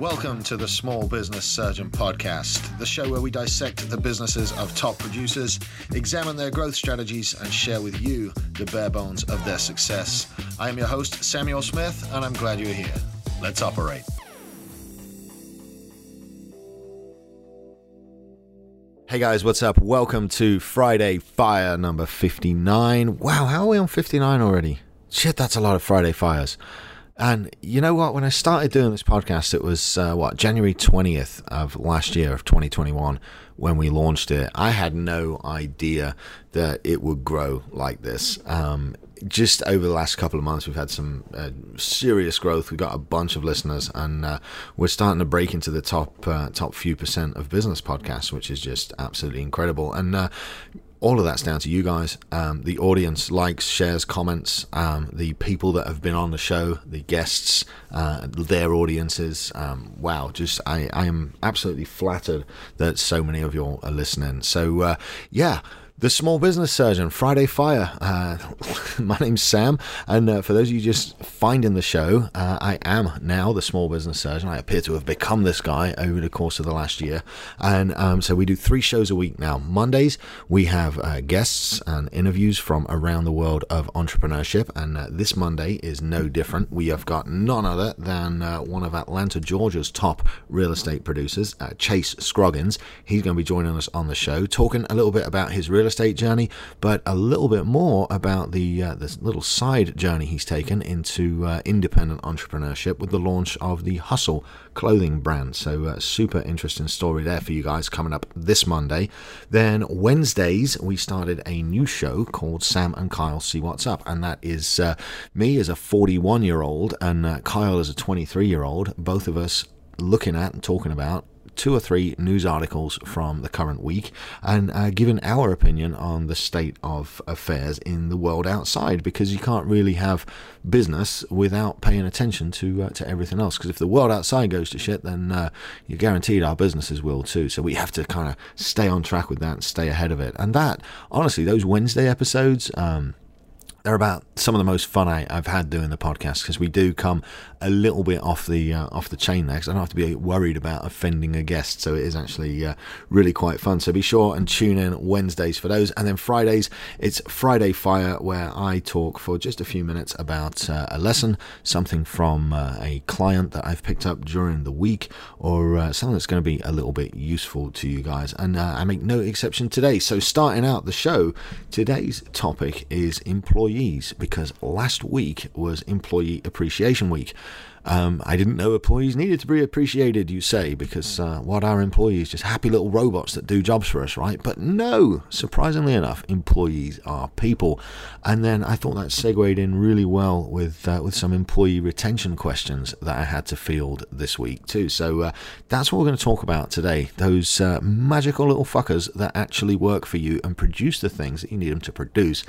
Welcome to the Small Business Surgeon Podcast, the show where we dissect the businesses of top producers, examine their growth strategies, and share with you the bare bones of their success. I am your host, Samuel Smith, and I'm glad you're here. Let's operate. Hey guys, what's up? Welcome to Friday Fire number 59. Wow, how are we on 59 already? Shit, that's a lot of Friday Fires. And you know what? When I started doing this podcast, it was uh, what January twentieth of last year of 2021 when we launched it. I had no idea that it would grow like this. Um, just over the last couple of months, we've had some uh, serious growth. We've got a bunch of listeners, and uh, we're starting to break into the top uh, top few percent of business podcasts, which is just absolutely incredible. And uh, all of that's down to you guys. Um, the audience likes, shares, comments. Um, the people that have been on the show, the guests, uh, their audiences. Um, wow, just I, I am absolutely flattered that so many of you are listening. So uh, yeah. The Small Business Surgeon, Friday Fire. Uh, my name's Sam, and uh, for those of you just finding the show, uh, I am now the Small Business Surgeon. I appear to have become this guy over the course of the last year. And um, so we do three shows a week now. Mondays, we have uh, guests and interviews from around the world of entrepreneurship, and uh, this Monday is no different. We have got none other than uh, one of Atlanta, Georgia's top real estate producers, Chase Scroggins. He's going to be joining us on the show, talking a little bit about his real estate journey, but a little bit more about the uh, this little side journey he's taken into uh, independent entrepreneurship with the launch of the Hustle clothing brand. So, uh, super interesting story there for you guys coming up this Monday. Then Wednesdays we started a new show called Sam and Kyle See What's Up, and that is uh, me as a 41 year old and uh, Kyle as a 23 year old, both of us looking at and talking about two or three news articles from the current week and uh, giving our opinion on the state of affairs in the world outside because you can't really have business without paying attention to uh, to everything else. Because if the world outside goes to shit then uh, you're guaranteed our businesses will too. So we have to kind of stay on track with that and stay ahead of it. And that honestly those Wednesday episodes um, they're about some of the most fun I, have had doing the podcast because we do come a little bit off the uh, off the chain there because I don't have to be worried about offending a guest. So it is actually uh, really quite fun. So be sure and tune in Wednesdays for those, and then Fridays it's Friday Fire where I talk for just a few minutes about uh, a lesson, something from uh, a client that I've picked up during the week, or uh, something that's going to be a little bit useful to you guys. And uh, I make no exception today. So starting out the show, today's topic is employee employees because last week was Employee Appreciation Week. Um, I didn't know employees needed to be appreciated, you say, because uh, what are employees? Just happy little robots that do jobs for us, right? But no, surprisingly enough, employees are people. And then I thought that segued in really well with uh, with some employee retention questions that I had to field this week too. So uh, that's what we're going to talk about today. Those uh, magical little fuckers that actually work for you and produce the things that you need them to produce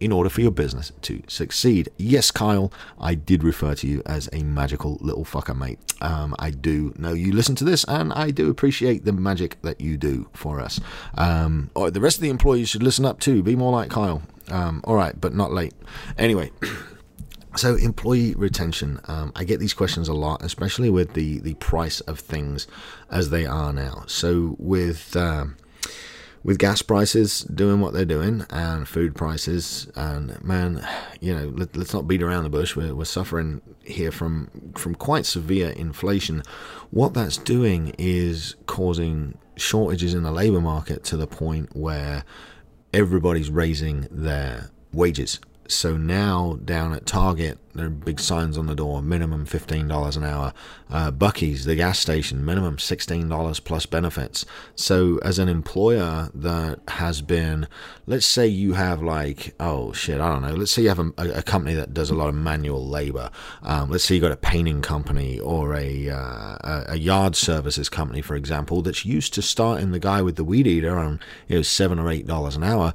in order for your business to succeed. Yes, Kyle, I did refer to you as a magical little fucker, mate. Um, I do know you listen to this, and I do appreciate the magic that you do for us. Um, the rest of the employees should listen up too. Be more like Kyle. Um, all right, but not late. Anyway. So employee retention, um, I get these questions a lot, especially with the the price of things as they are now. So with um, with gas prices doing what they're doing and food prices and man you know let, us not beat around the bush. We're, we're suffering here from from quite severe inflation. What that's doing is causing shortages in the labor market to the point where everybody's raising their wages so now down at Target, there are big signs on the door, minimum $15 an hour. Uh, Buc-ee's, the gas station, minimum $16 plus benefits. So as an employer that has been, let's say you have like, oh shit, I don't know, let's say you have a, a company that does a lot of manual labor. Um, let's say you got a painting company or a, uh, a yard services company, for example, that's used to starting the guy with the weed eater on, you know, seven or eight dollars an hour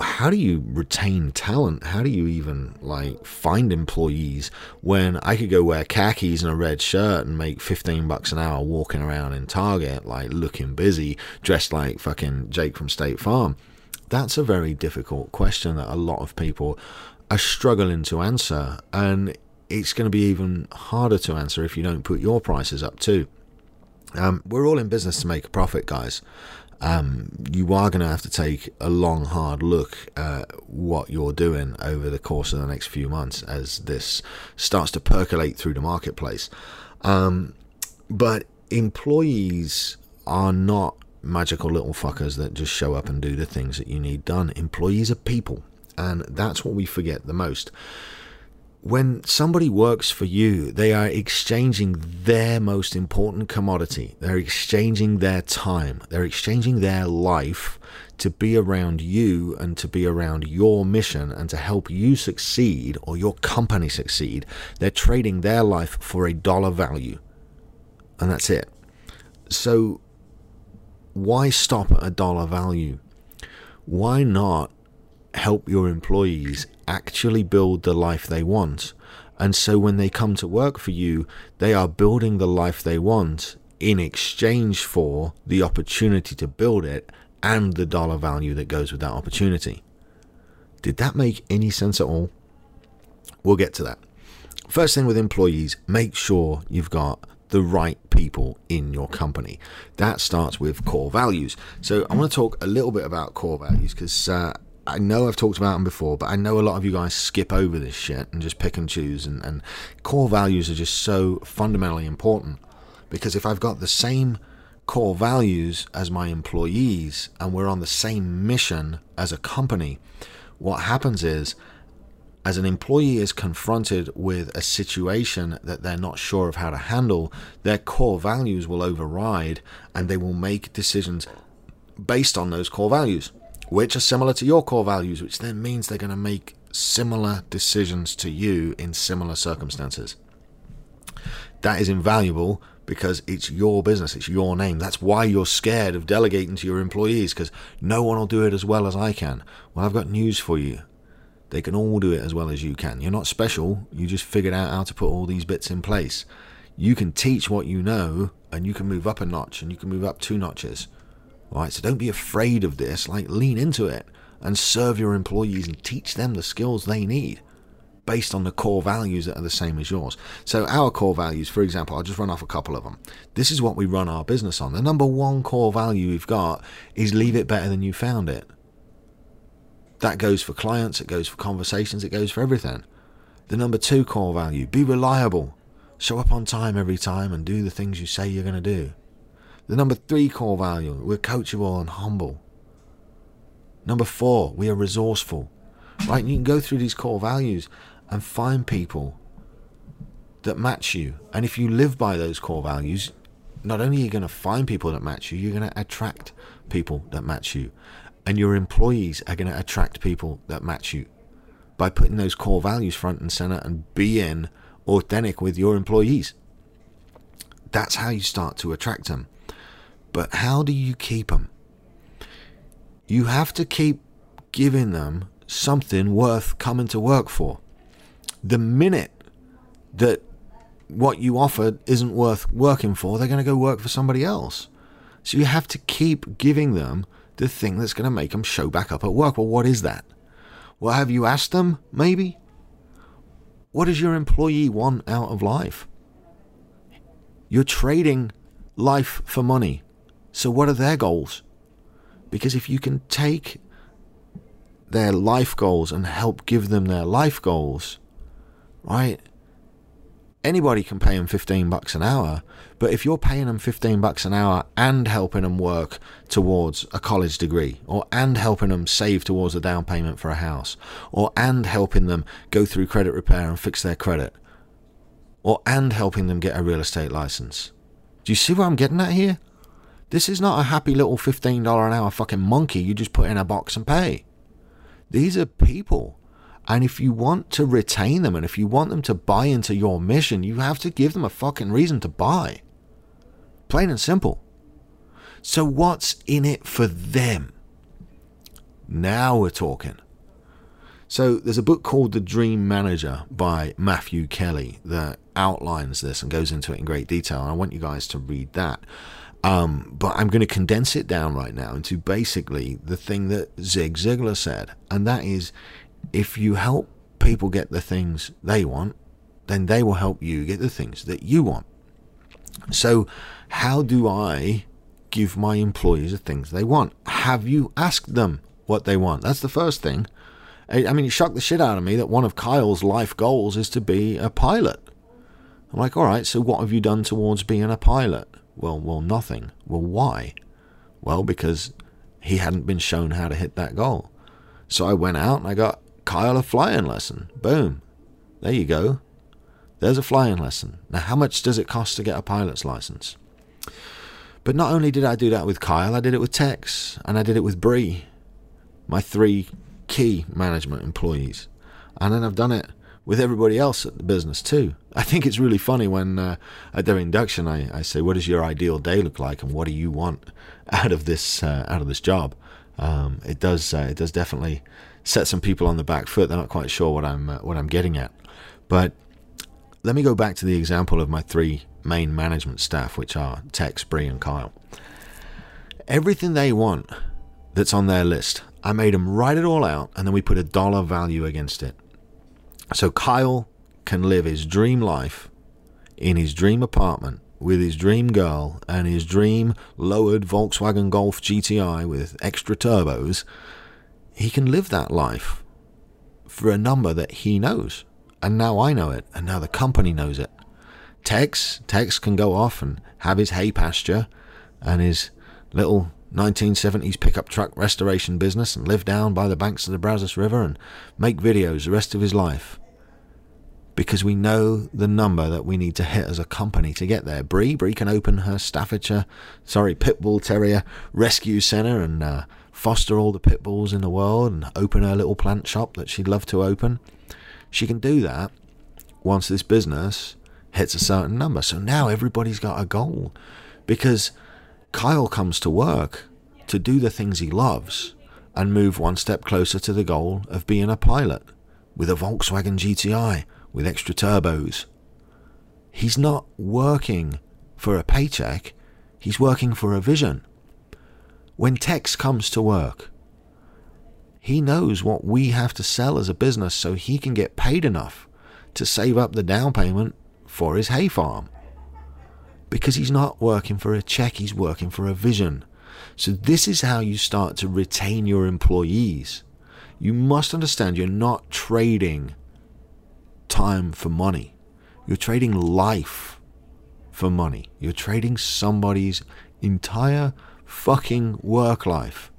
how do you retain talent? How do you even like find employees when I could go wear khakis and a red shirt and make 15 bucks an hour walking around in Target, like looking busy, dressed like fucking Jake from State Farm? That's a very difficult question that a lot of people are struggling to answer. And it's going to be even harder to answer if you don't put your prices up too. Um, we're all in business to make a profit, guys. Um, you are going to have to take a long, hard look at what you're doing over the course of the next few months as this starts to percolate through the marketplace. Um, but employees are not magical little fuckers that just show up and do the things that you need done. Employees are people, and that's what we forget the most when somebody works for you, they are exchanging their most important commodity. They're exchanging their time. They're exchanging their life to be around you and to be around your mission and to help you succeed or your company succeed. They're trading their life for a dollar value. And that's it. So, why stop at a dollar value? Why not help your employees actually build the life they want. And so when they come to work for you, they are building the life they want in exchange for the opportunity to build it and the dollar value that goes with that opportunity. Did that make any sense at all? We'll get to that. First thing with employees, make sure you've got the right people in your company. That starts with core values. So I want to talk a little bit about core values because uh, I know I've talked about them before, but I know a lot of you guys skip over this shit and just pick and choose. And, and core values are just so fundamentally important because if I've got the same core values as my employees and we're on the same mission as a company, what happens is as an employee is confronted with a situation that they're not sure of how to handle, their core values will override and they will make decisions based on those core values which are similar to your core values, which then means they're going to make similar decisions to you in similar circumstances. That is invaluable because it's your business, it's your name. That's why you're scared of delegating to your employees because no one will do it as well as I can. Well, I've got news for you. They can all do it as well as you can. You're not special, you just figured out how to put all these bits in place. You can teach what you know and you can move up a notch and you can move up two notches. Right, so don't be afraid of this. Like, lean into it and serve your employees and teach them the skills they need based on the core values that are the same as yours. So, our core values, for example, I'll just run off a couple of them. This is what we run our business on. The number one core value we've got is leave it better than you found it. That goes for clients, it goes for conversations, it goes for everything. The number two core value be reliable. Show up on time every time and do the things you say you're going to do. The number three core value, we're coachable and humble. Number four, we are resourceful. Right? You can go through these core values and find people that match you. And if you live by those core values, not only are you going to find people that match you, you're going to attract people that match you. And your employees are going to attract people that match you by putting those core values front and center and being authentic with your employees. That's how you start to attract them. But how do you keep them? You have to keep giving them something worth coming to work for. The minute that what you offered isn't worth working for, they're going to go work for somebody else. So you have to keep giving them the thing that's going to make them show back up at work. Well, what is that? Well, have you asked them, maybe? What does your employee want out of life? You're trading life for money. So, what are their goals? Because if you can take their life goals and help give them their life goals, right? Anybody can pay them 15 bucks an hour, but if you're paying them 15 bucks an hour and helping them work towards a college degree, or and helping them save towards a down payment for a house, or and helping them go through credit repair and fix their credit, or and helping them get a real estate license. Do you see what I'm getting at here? This is not a happy little $15 an hour fucking monkey you just put in a box and pay. These are people. And if you want to retain them and if you want them to buy into your mission, you have to give them a fucking reason to buy. Plain and simple. So, what's in it for them? Now we're talking. So, there's a book called The Dream Manager by Matthew Kelly that outlines this and goes into it in great detail. And I want you guys to read that. Um, but I'm going to condense it down right now into basically the thing that Zig Ziglar said, and that is if you help people get the things they want, then they will help you get the things that you want. So, how do I give my employees the things they want? Have you asked them what they want? That's the first thing. I mean, it shocked the shit out of me that one of Kyle's life goals is to be a pilot. I'm like, all right, so what have you done towards being a pilot? Well, well, nothing. Well, why? Well, because he hadn't been shown how to hit that goal. So I went out and I got Kyle a flying lesson. Boom. There you go. There's a flying lesson. Now, how much does it cost to get a pilot's license? But not only did I do that with Kyle, I did it with Tex and I did it with Bree, my three key management employees. And then I've done it with everybody else at the business too. I think it's really funny when uh, at their induction I, I say, "What does your ideal day look like, and what do you want out of this uh, out of this job?" Um, it does uh, it does definitely set some people on the back foot. They're not quite sure what I'm uh, what I'm getting at, but let me go back to the example of my three main management staff, which are Tex, Bree, and Kyle. Everything they want that's on their list, I made them write it all out, and then we put a dollar value against it. So Kyle can live his dream life in his dream apartment with his dream girl and his dream lowered Volkswagen Golf GTI with extra turbos. He can live that life for a number that he knows. And now I know it, and now the company knows it. Tex, Tex can go off and have his hay pasture and his little 1970s pickup truck restoration business and live down by the banks of the Brazos River and make videos the rest of his life. Because we know the number that we need to hit as a company to get there. Bree, Bree can open her Staffordshire, sorry, Pitbull Terrier Rescue Centre and uh, foster all the pit bulls in the world and open her little plant shop that she'd love to open. She can do that once this business hits a certain number. So now everybody's got a goal because Kyle comes to work to do the things he loves and move one step closer to the goal of being a pilot with a Volkswagen GTI with extra turbos. He's not working for a paycheck, he's working for a vision. When Tex comes to work, he knows what we have to sell as a business so he can get paid enough to save up the down payment for his hay farm because he's not working for a check, he's working for a vision. So, this is how you start to retain your employees. You must understand you're not trading time for money, you're trading life for money. You're trading somebody's entire fucking work life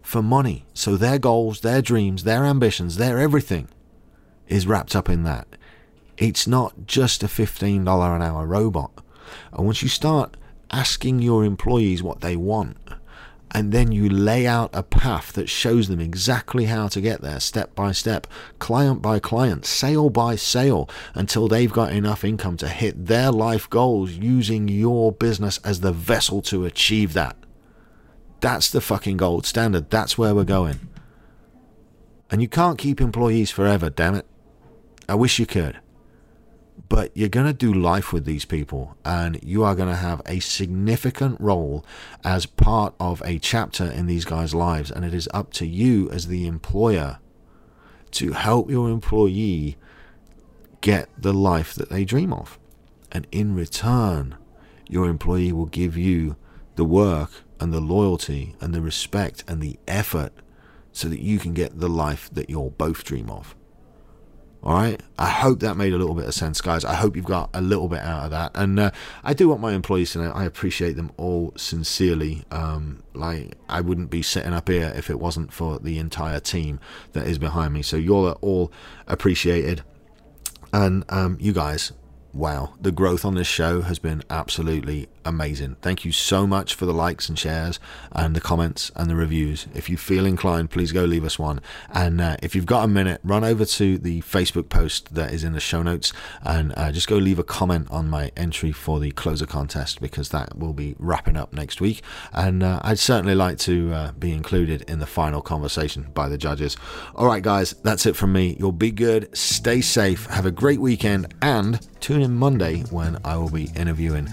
for money. So, their goals, their dreams, their ambitions, their everything is wrapped up in that. It's not just a $15 an hour robot. And once you start asking your employees what they want, and then you lay out a path that shows them exactly how to get there step by step, client by client, sale by sale, until they've got enough income to hit their life goals using your business as the vessel to achieve that. That's the fucking gold standard. That's where we're going. And you can't keep employees forever, damn it. I wish you could but you're going to do life with these people and you are going to have a significant role as part of a chapter in these guys' lives. And it is up to you as the employer to help your employee get the life that they dream of. And in return, your employee will give you the work and the loyalty and the respect and the effort so that you can get the life that you'll both dream of. All right. I hope that made a little bit of sense, guys. I hope you've got a little bit out of that. And uh, I do want my employees to know I appreciate them all sincerely. Um, like, I wouldn't be sitting up here if it wasn't for the entire team that is behind me. So, you're all appreciated. And um, you guys, wow, the growth on this show has been absolutely amazing. Thank you so much for the likes and shares and the comments and the reviews. If you feel inclined, please go leave us one. And uh, if you've got a minute, run over to the Facebook post that is in the show notes and uh, just go leave a comment on my entry for the closer contest because that will be wrapping up next week. And uh, I'd certainly like to uh, be included in the final conversation by the judges. All right, guys, that's it from me. You'll be good, stay safe, have a great weekend, and tune in Monday when I will be interviewing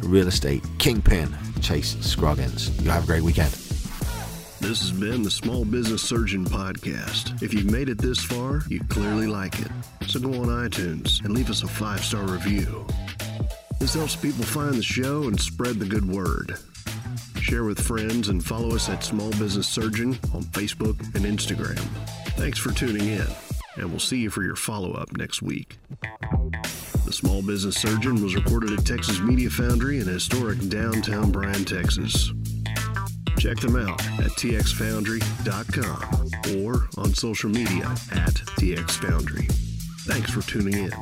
Real estate kingpin Chase Scroggins. You have a great weekend. This has been the Small Business Surgeon Podcast. If you've made it this far, you clearly like it. So go on iTunes and leave us a five star review. This helps people find the show and spread the good word. Share with friends and follow us at Small Business Surgeon on Facebook and Instagram. Thanks for tuning in, and we'll see you for your follow up next week. The Small Business Surgeon was recorded at Texas Media Foundry in historic downtown Bryan, Texas. Check them out at txfoundry.com or on social media at txfoundry. Thanks for tuning in.